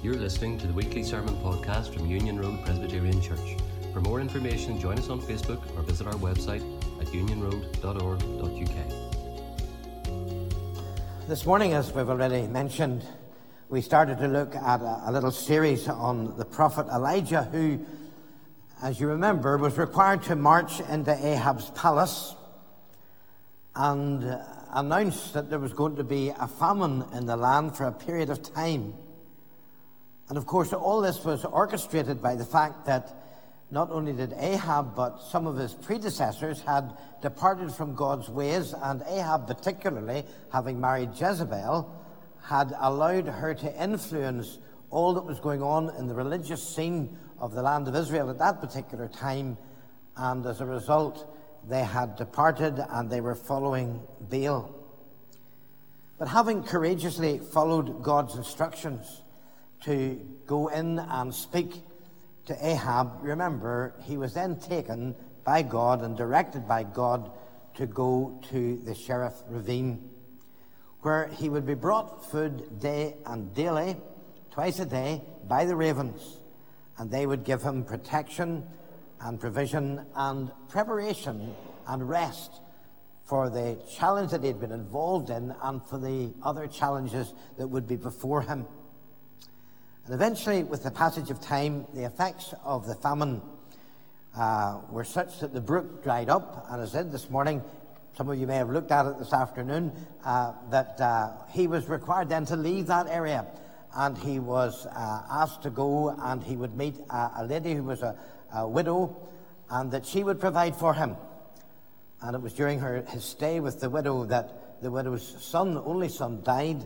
You're listening to the weekly sermon podcast from Union Road Presbyterian Church. For more information, join us on Facebook or visit our website at unionroad.org.uk. This morning, as we've already mentioned, we started to look at a, a, little series on the prophet Elijah, who, as you remember, was required to march into Ahab's palace and announce that there was going to be a famine in the land for a period of time. And of course, all this was orchestrated by the fact that not only did Ahab, but some of his predecessors had departed from God's ways, and Ahab, particularly, having married Jezebel, had allowed her to influence all that was going on in the religious scene of the land of Israel at that particular time, and as a result, they had departed and they were following Baal. But having courageously followed God's instructions, to go in and speak to Ahab, remember, he was then taken by God and directed by God to go to the Cherith Ravine, where he would be brought food day and daily, twice a day, by the ravens, and they would give him protection and provision and preparation and rest for the challenge that he had been involved in and for the other challenges that would be before him. And eventually, with the passage of time, the effects of the famine uh, were such that the brook dried up. And as I said this morning, some of you may have looked at it this afternoon, uh, that uh, he was required then to leave that area. And he was uh, asked to go and he would meet a, lady who was a, a, widow and that she would provide for him. And it was during her, his stay with the widow that the widow's son, only son, died.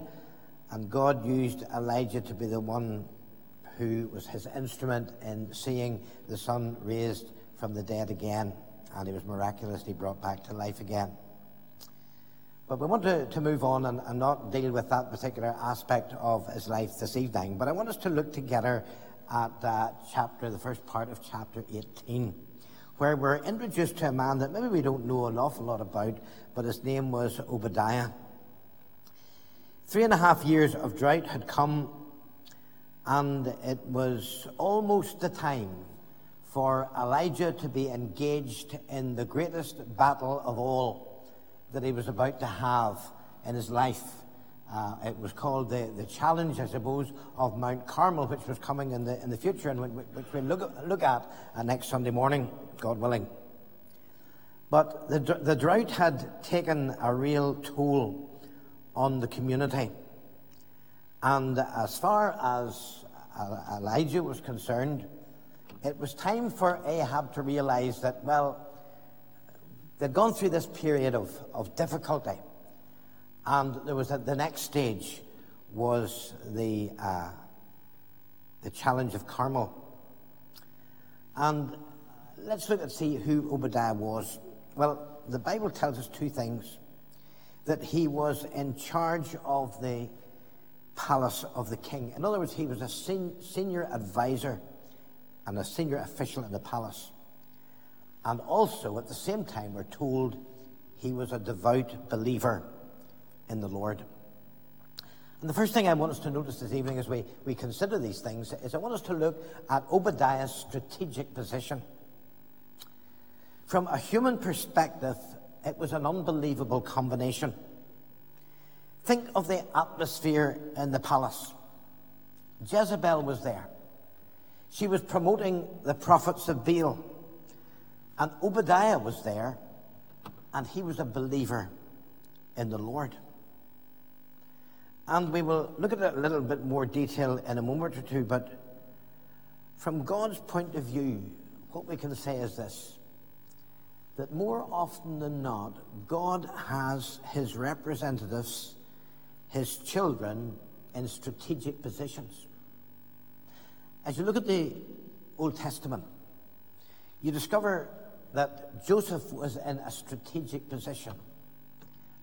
And God used Elijah to be the one who was his instrument in seeing the son raised from the dead again. And he was miraculously brought back to life again. But we want to, to move on and, and not deal with that particular aspect of his life this evening. But I want us to look together at uh, chapter, the first part of chapter 18, where we're introduced to a man that maybe we don't know an awful lot about, but his name was Obadiah. Three and a half years of drought had come, and it was almost the time for Elijah to be engaged in the greatest battle of all that he was about to have in his life. Uh, it was called the, the challenge, I suppose, of Mount Carmel, which was coming in the, in the future and which we'll look, look at uh, next Sunday morning, God willing. But the, the drought had taken a real toll on the community. And as far as Elijah was concerned, it was time for Ahab to realize that, well, they'd gone through this period of, of difficulty. And there was a, the next stage was the, uh, the challenge of Carmel. And let's look and see who Obadiah was. Well, the Bible tells us two things that he was in charge of the palace of the king. In other words, he was a sen- senior advisor and a senior official in the palace. And also, at the same time, we're told he was a devout believer in the Lord. And the first thing I want us to notice this evening as we, we consider these things is I want us to look at Obadiah's strategic position. From a human perspective, it was an unbelievable combination. Think of the atmosphere in the palace. Jezebel was there. She was promoting the prophets of Baal. And Obadiah was there, and he was a believer in the Lord. And we will look at it a little bit more detail in a moment or two, but from God's point of view, what we can say is this that more often than not, God has his representatives, his children, in strategic positions. As you look at the Old Testament, you discover that Joseph was in a strategic position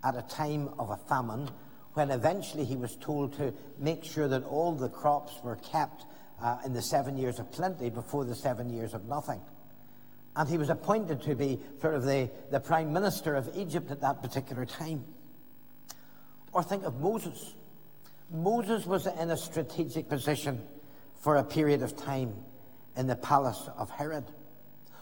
at a time of a famine when eventually he was told to make sure that all the crops were kept uh, in the seven years of plenty before the seven years of nothing. And he was appointed to be sort of the, the prime minister of Egypt at that particular time. Or think of Moses. Moses was in a strategic position for a period of time in the palace of Herod.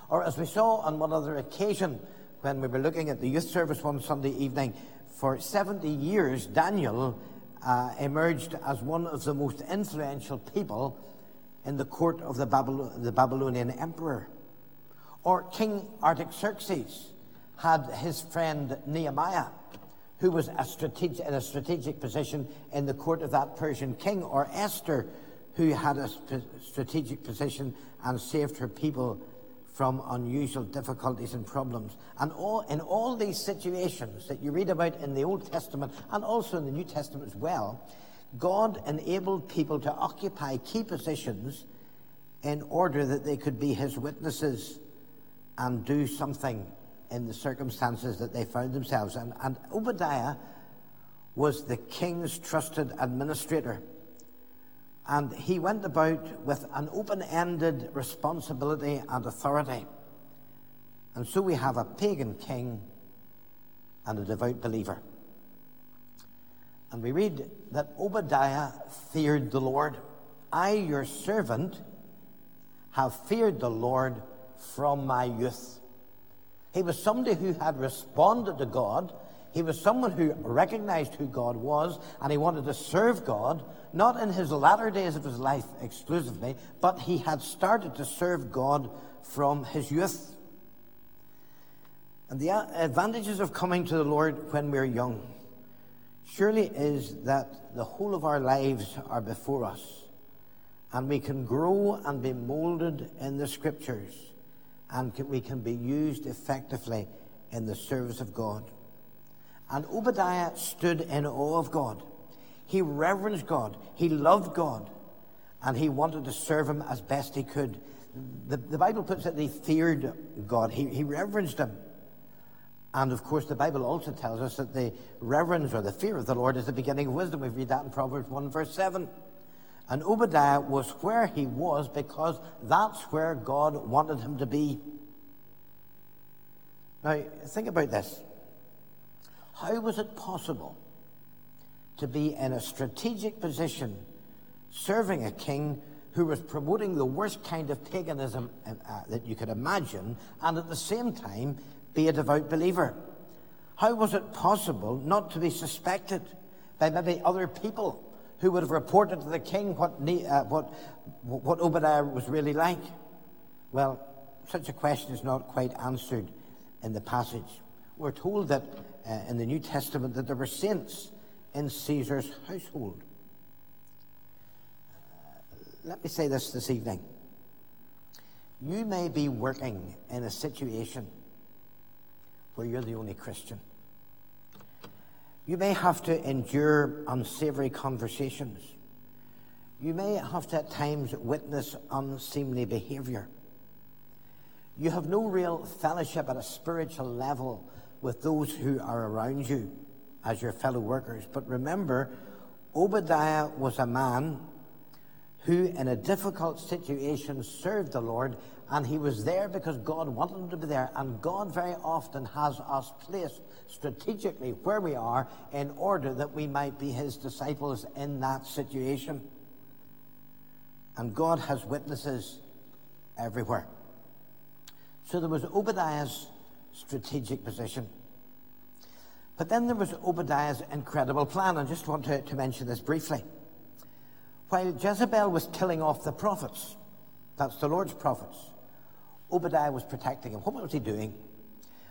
Or as we saw on one other occasion when we were looking at the youth service one Sunday evening, for 70 years, Daniel uh, emerged as one of the most influential people in the court of the, Babylon, the Babylonian emperor. Or King Artaxerxes had his friend Nehemiah, who was a strategic, in a strategic position in the court of that Persian king, or Esther, who had a strategic position and saved her people from unusual difficulties and problems. And all, in all these situations that you read about in the Old Testament and also in the New Testament as well, God enabled people to occupy key positions in order that they could be his witnesses and do something in the circumstances that they found themselves. And, and Obadiah was the king's trusted administrator. And he went about with an open ended responsibility and authority. And so we have a pagan king and a devout believer. And we read that Obadiah feared the Lord. I, your servant, have feared the Lord from my youth. He was somebody who had responded to God. He was someone who recognized who God was and he wanted to serve God, not in his latter days of his life exclusively, but he had started to serve God from his youth. And the advantages of coming to the Lord when we're young surely is that the whole of our lives are before us and we can grow and be molded in the scriptures and we can be used effectively in the service of God. And Obadiah stood in awe of God. He reverenced God. He loved God. And he wanted to serve him as best he could. The, the Bible puts it that he feared God. He, he reverenced him. And of course, the Bible also tells us that the reverence or the fear of the Lord is the beginning of wisdom. We read that in Proverbs 1, verse 7. And Obadiah was where he was because that's where God wanted him to be. Now, think about this. How was it possible to be in a strategic position serving a king who was promoting the worst kind of paganism uh, that you could imagine and at the same time be a devout believer? How was it possible not to be suspected by maybe other people who would have reported to the king what, uh, what, what Obadiah was really like? Well, such a question is not quite answered in the passage. We're told that uh, in the New Testament that there were saints in Caesar's household. Uh, let me say this this evening. You may be working in a situation where you're the only Christian. You may have to endure unsavory conversations. You may have to at times witness unseemly behavior. You have no real fellowship at a spiritual level with those who are around you as your fellow workers. But remember, Obadiah was a man who, in a difficult situation, served the Lord and he was there because God wanted him to be there. And God very often has us placed strategically where we are in order that we might be his disciples in that situation. And God has witnesses everywhere. So there was Obadiah's strategic position. But then there was Obadiah's incredible plan. I just want to, to mention this briefly. While Jezebel was killing off the prophets, that's the Lord's prophets, Obadiah was protecting him. What was he doing?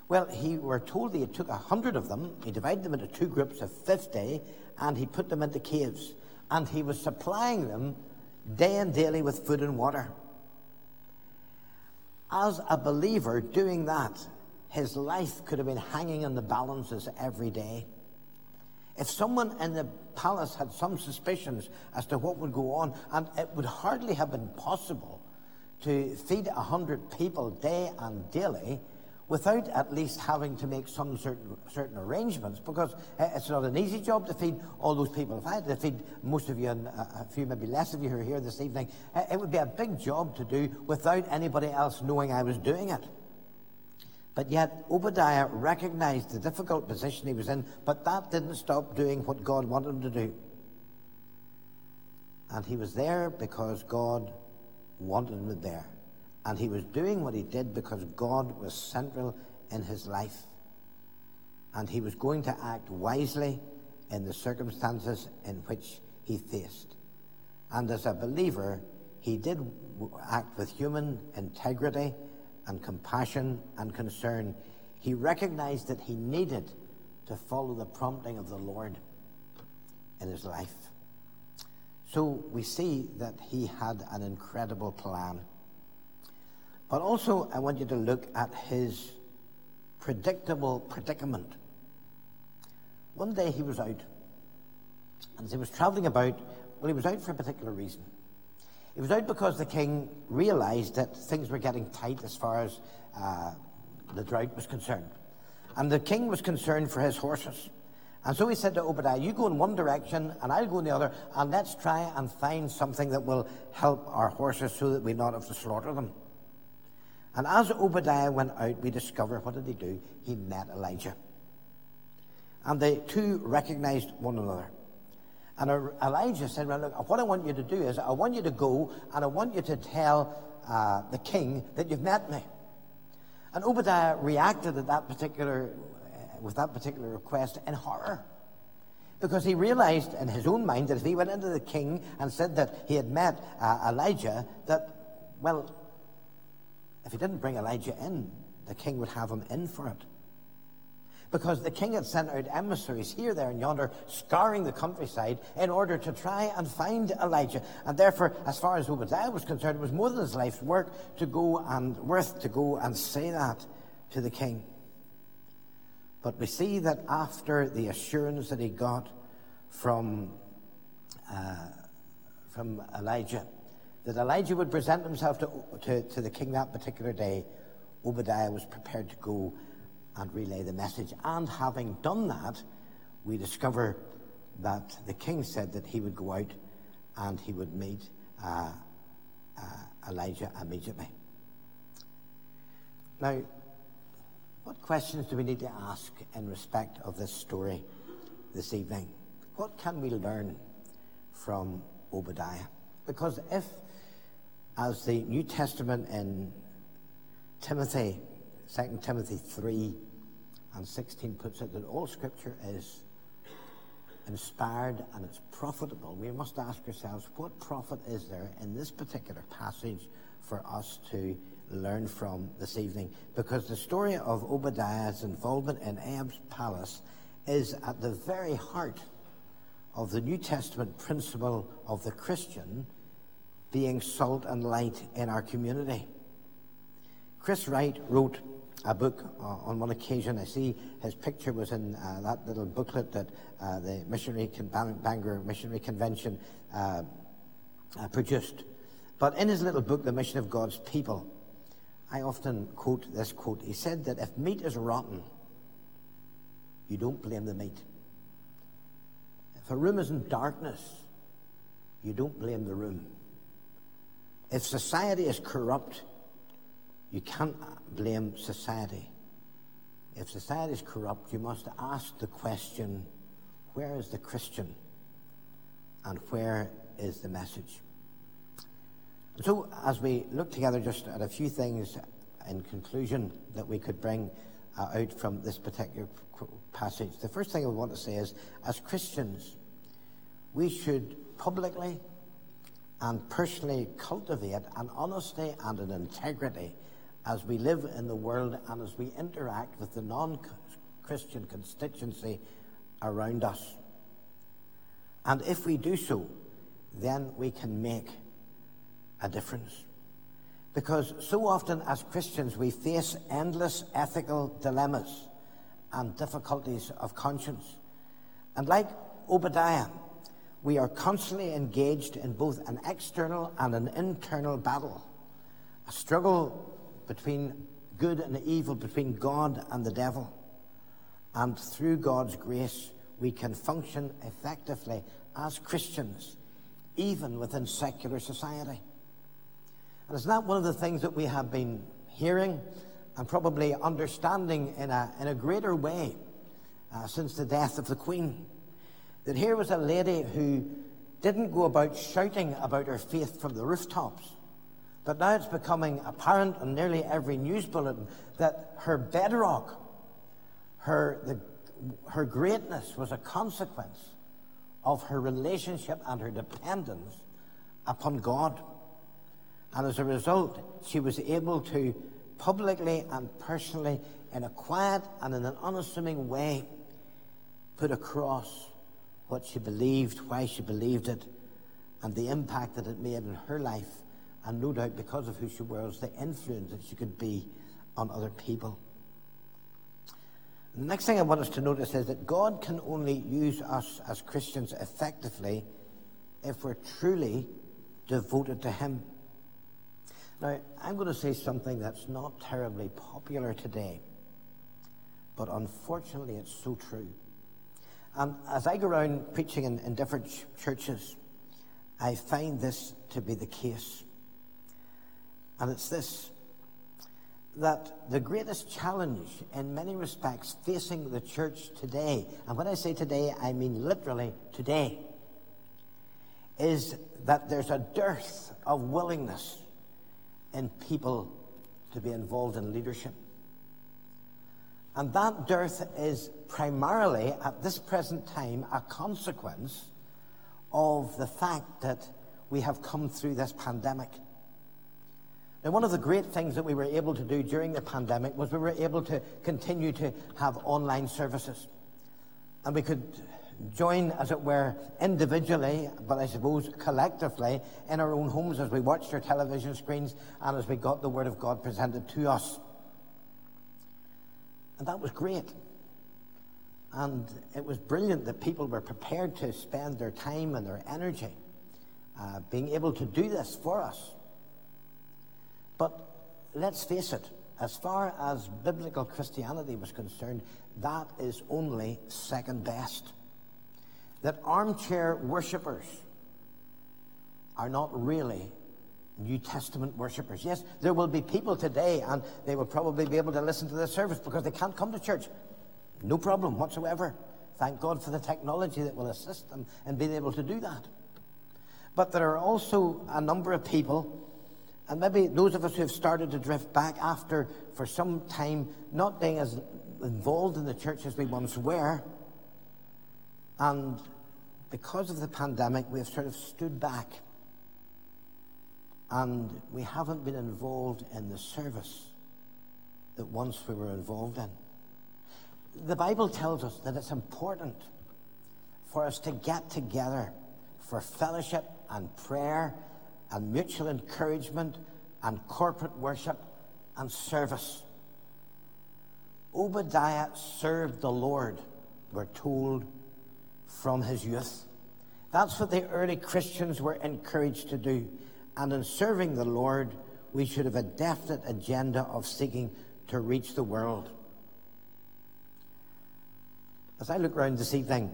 Well, he were told that he took a hundred of them, he divided them into two groups of fifty, and he put them into caves. And he was supplying them day and daily with food and water. As a believer doing that, his life could have been hanging in the balances every day. If someone in the palace had some suspicions as to what would go on, and it would hardly have been possible to feed a hundred people day and daily without at least having to make some certain, certain arrangements because it's not an easy job to feed all those people. If I had to feed most of you and a few, maybe less of you who are here this evening, it would be a big job to do without anybody else knowing I was doing it. But yet, Obadiah recognized the difficult position he was in, but that didn't stop doing what God wanted him to do. And he was there because God wanted him there. And he was doing what he did because God was central in his life. And he was going to act wisely in the circumstances in which he faced. And as a believer, he did act with human integrity and compassion and concern. He recognized that he needed to follow the prompting of the Lord in his life. So we see that he had an incredible plan. But also, I want you to look at his predictable predicament. One day he was out, and as he was traveling about, well, he was out for a particular reason. He was out because the king realized that things were getting tight as far as uh, the drought was concerned. And the king was concerned for his horses. And so he said to Obadiah, You go in one direction, and I'll go in the other, and let's try and find something that will help our horses so that we not have to slaughter them. And as Obadiah went out, we discover what did he do? He met Elijah. And the two recognized one another. And Elijah said, Well, look, what I want you to do is I want you to go and I want you to tell uh, the king that you've met me. And Obadiah reacted at that particular, with that particular request in horror. Because he realized in his own mind that if he went into the king and said that he had met uh, Elijah, that, well, if he didn't bring Elijah in, the king would have him in for it. Because the king had sent out emissaries here, there, and yonder, scouring the countryside in order to try and find Elijah. And therefore, as far as Obadiah was concerned, it was more than his life's work to go and worth to go and say that to the king. But we see that after the assurance that he got from, uh, from Elijah, that Elijah would present himself to, to, to the king that particular day, Obadiah was prepared to go and relay the message. And having done that, we discover that the king said that he would go out and he would meet uh, uh, Elijah immediately. Now, what questions do we need to ask in respect of this story this evening? What can we learn from Obadiah? Because if as the New Testament in Timothy, 2 Timothy 3 and 16 puts it, that all scripture is inspired and it's profitable. We must ask ourselves, what profit is there in this particular passage for us to learn from this evening? Because the story of Obadiah's involvement in Ahab's palace is at the very heart of the New Testament principle of the Christian being salt and light in our community. Chris Wright wrote a book uh, on one occasion. I see his picture was in uh, that little booklet that uh, the missionary Con- Bangor Missionary Convention uh, uh, produced. But in his little book, The Mission of God's People, I often quote this quote. He said that if meat is rotten, you don't blame the meat. If a room is in darkness, you don't blame the room. If society is corrupt, you can't blame society. If society is corrupt, you must ask the question where is the Christian and where is the message? So, as we look together just at a few things in conclusion that we could bring uh, out from this particular passage, the first thing I want to say is as Christians, we should publicly and personally cultivate an honesty and an integrity as we live in the world and as we interact with the non Christian constituency around us. And if we do so, then we can make a difference. Because so often as Christians, we face endless ethical dilemmas and difficulties of conscience. And like Obadiah, we are constantly engaged in both an external and an internal battle, a struggle between good and evil, between God and the devil. And through God's grace, we can function effectively as Christians, even within secular society. And it's not one of the things that we have been hearing and probably understanding in a, in a greater way uh, since the death of the Queen. That here was a lady who didn't go about shouting about her faith from the rooftops. But now it's becoming apparent on nearly every news bulletin that her bedrock, her, the, her greatness, was a consequence of her relationship and her dependence upon God. And as a result, she was able to publicly and personally, in a quiet and in an unassuming way, put across what she believed, why she believed it, and the impact that it made in her life, and no doubt because of who she was, the influence that she could be on other people. The next thing I want us to notice is that God can only use us as Christians effectively if we're truly devoted to Him. Now, I'm going to say something that's not terribly popular today, but unfortunately it's so true. And as I go around preaching in, in different ch- churches, I find this to be the case. And it's this that the greatest challenge in many respects facing the church today, and when I say today, I mean literally today, is that there's a dearth of willingness in people to be involved in leadership. And that dearth is primarily, at this present time, a consequence of the fact that we have come through this pandemic. Now, one of the great things that we were able to do during the pandemic was we were able to continue to have online services. And we could join, as it were, individually, but I suppose collectively, in our own homes as we watched our television screens and as we got the Word of God presented to us. And that was great. And it was brilliant that people were prepared to spend their time and their energy uh, being able to do this for us. But let's face it, as far as biblical Christianity was concerned, that is only second best. That armchair worshippers are not really New Testament worshippers. Yes, there will be people today, and they will probably be able to listen to the service because they can't come to church. No problem whatsoever. Thank God for the technology that will assist them in being able to do that. But there are also a number of people, and maybe those of us who have started to drift back after, for some time, not being as involved in the church as we once were. And because of the pandemic, we have sort of stood back and we haven't been involved in the service that once we were involved in. The Bible tells us that it's important for us to get together for fellowship and prayer and mutual encouragement and corporate worship and service. Obadiah served the Lord, we're told, from his youth. That's what the early Christians were encouraged to do. And in serving the Lord, we should have a definite agenda of seeking to reach the world. As I look around this evening,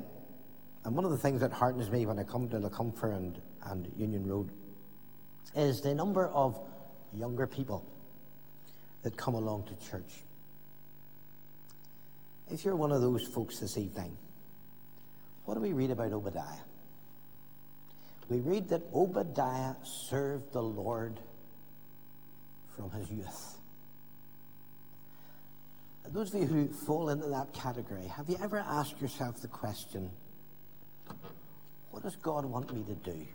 and one of the things that heartens me when I come to Comfort and, and Union Road is the number of younger people that come along to church. If you're one of those folks this evening, what do we read about Obadiah? we read that Obadiah served the Lord from his youth. Those of you who fall into that category, have you ever asked yourself the question, what does God want me to do?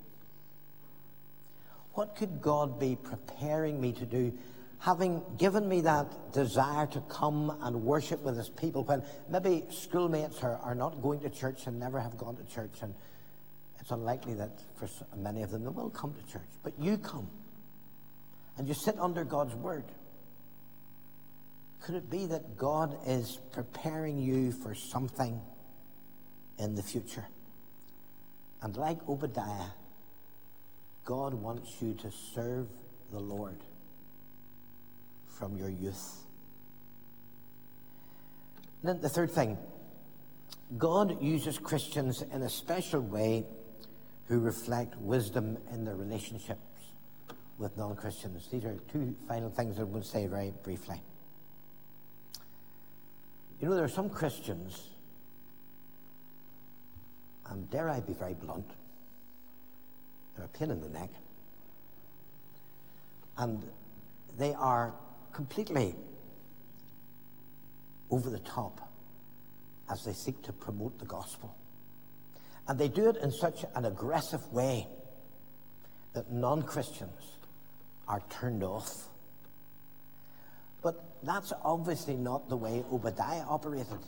What could God be preparing me to do, having given me that desire to come and worship with his people when maybe schoolmates are, are not going to church and never have gone to church and it's unlikely that for many of them they will come to church. But you come and you sit under God's word. Could it be that God is preparing you for something in the future? And like Obadiah, God wants you to serve the Lord from your youth. And then the third thing God uses Christians in a special way who reflect wisdom in their relationships with non Christians. These are two final things I would say very briefly. You know, there are some Christians, and dare I be very blunt, they're a pain in the neck. And they are completely over the top as they seek to promote the gospel. And they do it in such an aggressive way that non Christians are turned off. But that's obviously not the way Obadiah operated.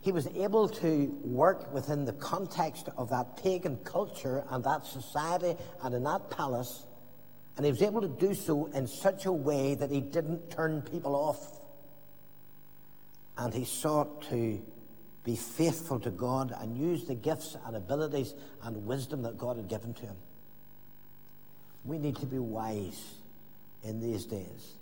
He was able to work within the context of that pagan culture and that society and in that palace, and he was able to do so in such a way that he didn't turn people off. And he sought to be faithful to God and use the gifts and abilities and wisdom that God had given to him. We need to be wise in these days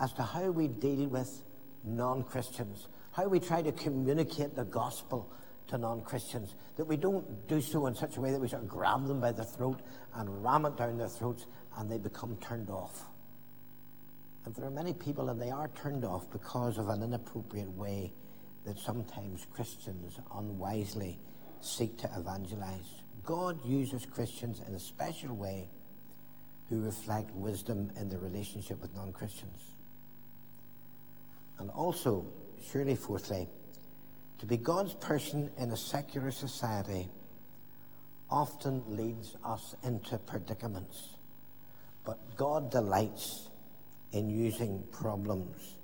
as to how we deal with non Christians, how we try to communicate the gospel to non Christians, that we don't do so in such a way that we sort of grab them by the throat and ram it down their throats and they become turned off. And there are many people, and they are turned off because of an inappropriate way that sometimes Christians unwisely seek to evangelize. God uses Christians in a special way who reflect wisdom in their relationship with non Christians. And also, surely, fourthly, to be God's person in a secular society often leads us into predicaments. But God delights in using problems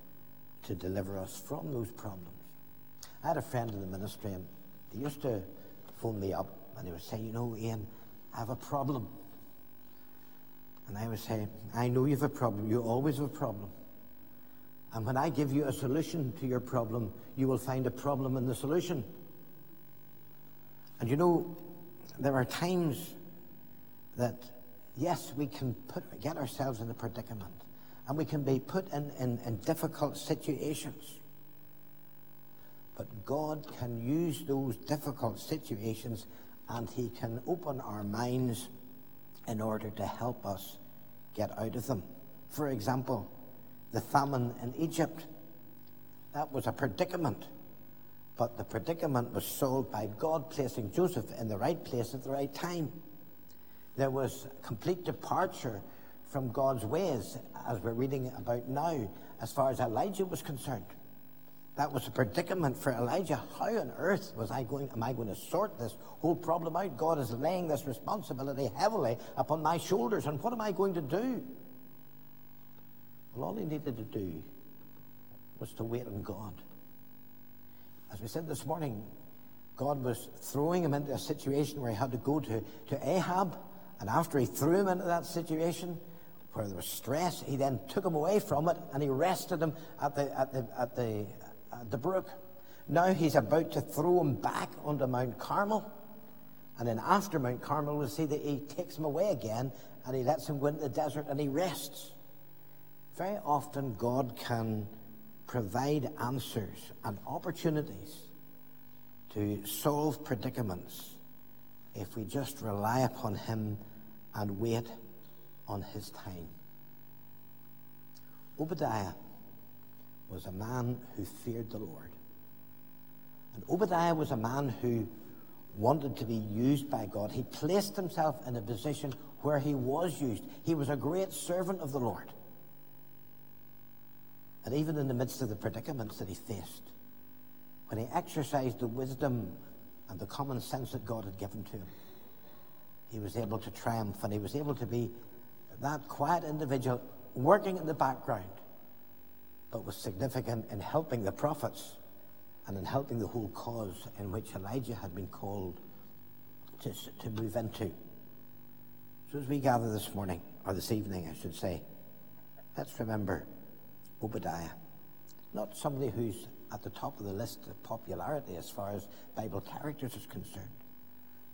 to deliver us from those problems. I had a friend in the ministry, and he used to phone me up and he would say, You know, Ian, I have a problem. And I would say, I know you have a problem. You always have a problem. And when I give you a solution to your problem, you will find a problem in the solution. And you know, there are times that, yes, we can put, get ourselves in a predicament and we can be put in, in, in difficult situations. But God can use those difficult situations and He can open our minds in order to help us get out of them. For example, the famine in Egypt. That was a predicament. But the predicament was solved by God placing Joseph in the right place at the right time. There was complete departure from God's ways, as we're reading about now, as far as Elijah was concerned. That was a predicament for Elijah. How on earth was I going, am I going to sort this whole problem out? God is laying this responsibility heavily upon my shoulders, and what am I going to do? Well, all he needed to do was to wait on God. As we said this morning, God was throwing him into a situation where he had to go to, to Ahab, and after he threw him into that situation, where there was stress, he then took him away from it and he rested him at the, at the, at the, uh, the brook. Now he's about to throw him back onto Mount Carmel. And then after Mount Carmel, we'll see that he takes him away again and he lets him go into the desert and he rests. Very often, God can provide answers and opportunities to solve predicaments if we just rely upon Him and wait on His time. Obadiah was a man who feared the Lord. And Obadiah was a man who wanted to be used by God. He placed himself in a position where he was used. He was a great servant of the Lord. And even in the midst of the predicaments that he faced, when he exercised the wisdom and the common sense that God had given to him, he was able to triumph and he was able to be that quiet individual working in the background but was significant in helping the prophets and in helping the whole cause in which Elijah had been called to, to move into. So as we gather this morning, or this evening, I should say, let's remember Obadiah. Not somebody who's at the top of the list of popularity as far as Bible characters is concerned,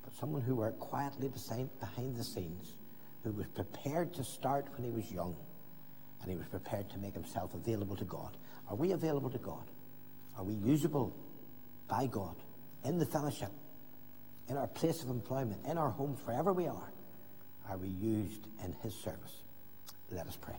but someone who worked quietly behind the scenes, who was prepared to start when he was young and he was prepared to make himself available to God. Are we available to God? Are we usable by God in the fellowship, in our place of employment, in our homes, wherever we are? Are we used in his service? Let us pray.